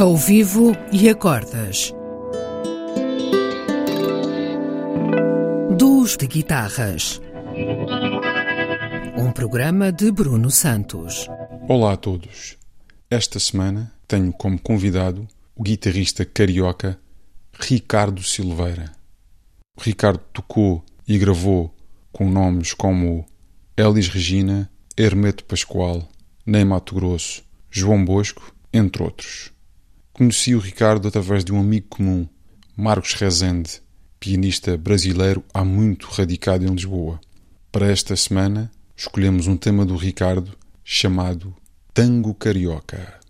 Ao vivo e acordas. Duos de guitarras. Um programa de Bruno Santos. Olá a todos. Esta semana tenho como convidado o guitarrista carioca Ricardo Silveira. Ricardo tocou e gravou com nomes como Elis Regina, Hermeto Pascoal, Ney Mato Grosso, João Bosco, entre outros. Conheci o Ricardo através de um amigo comum, Marcos Rezende, pianista brasileiro há muito radicado em Lisboa. Para esta semana, escolhemos um tema do Ricardo chamado Tango Carioca.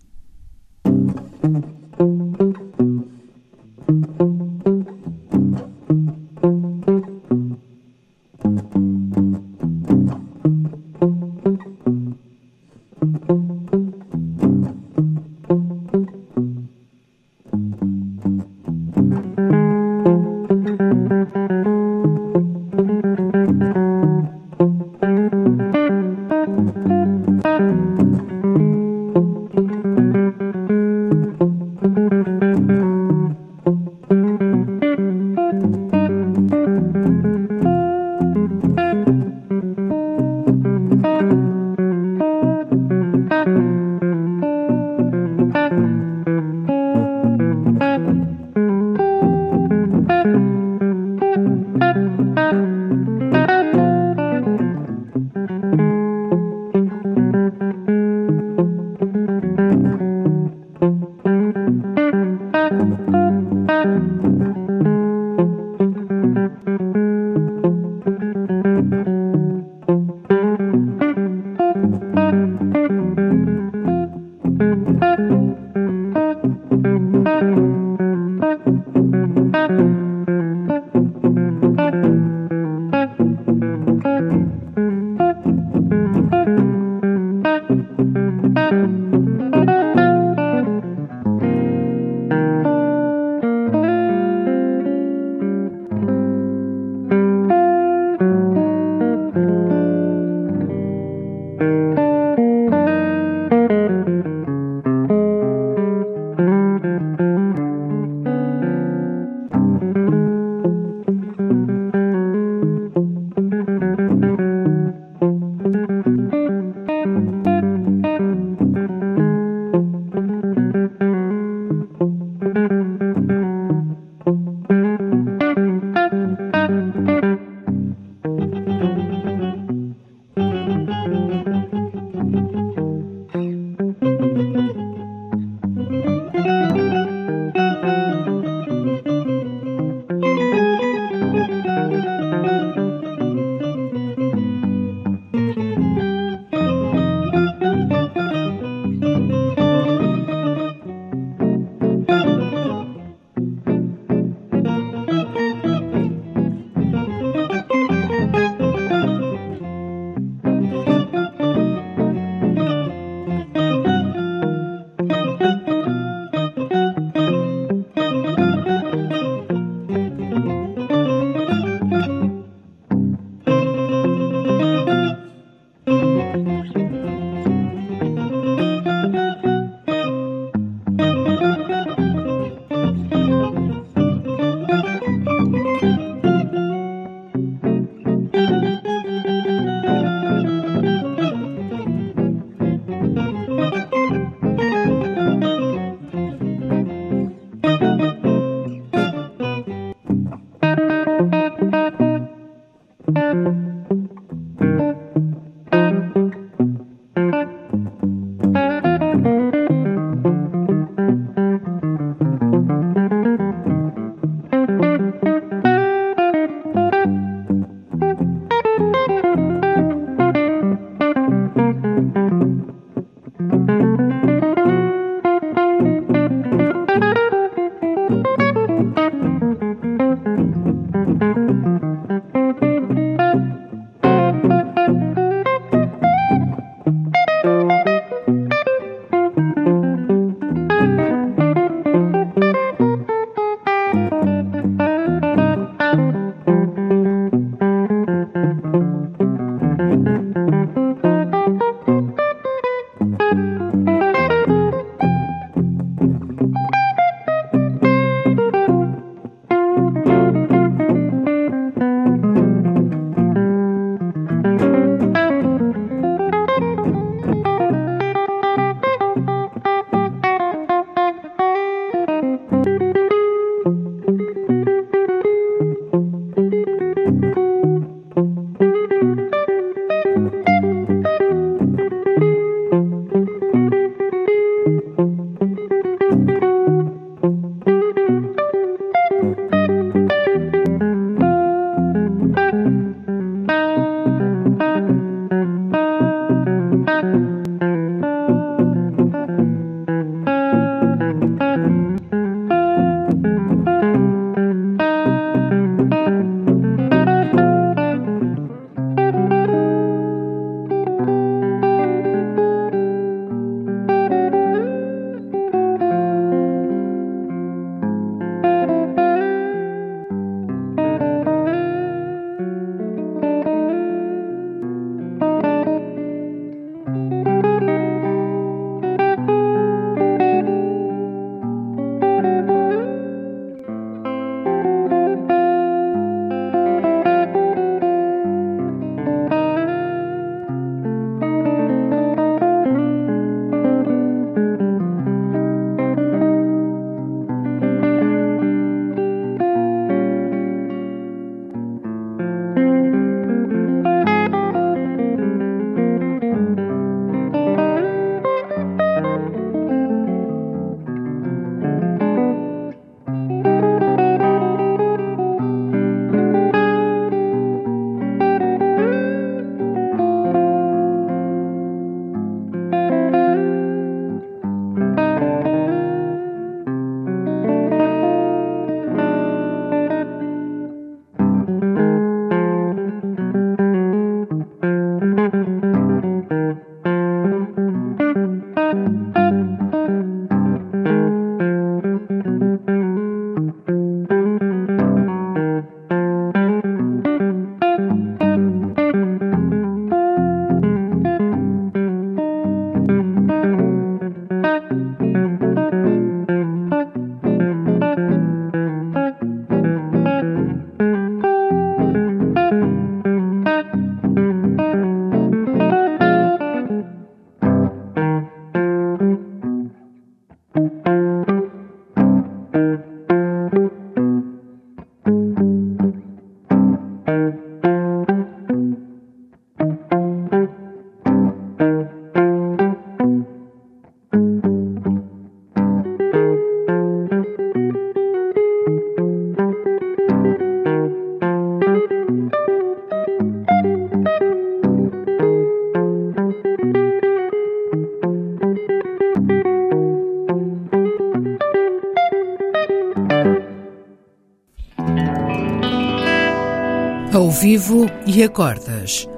Ao vivo e a cordas.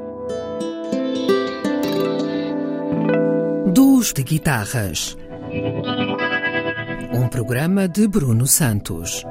Duos de guitarras. Um programa de Bruno Santos.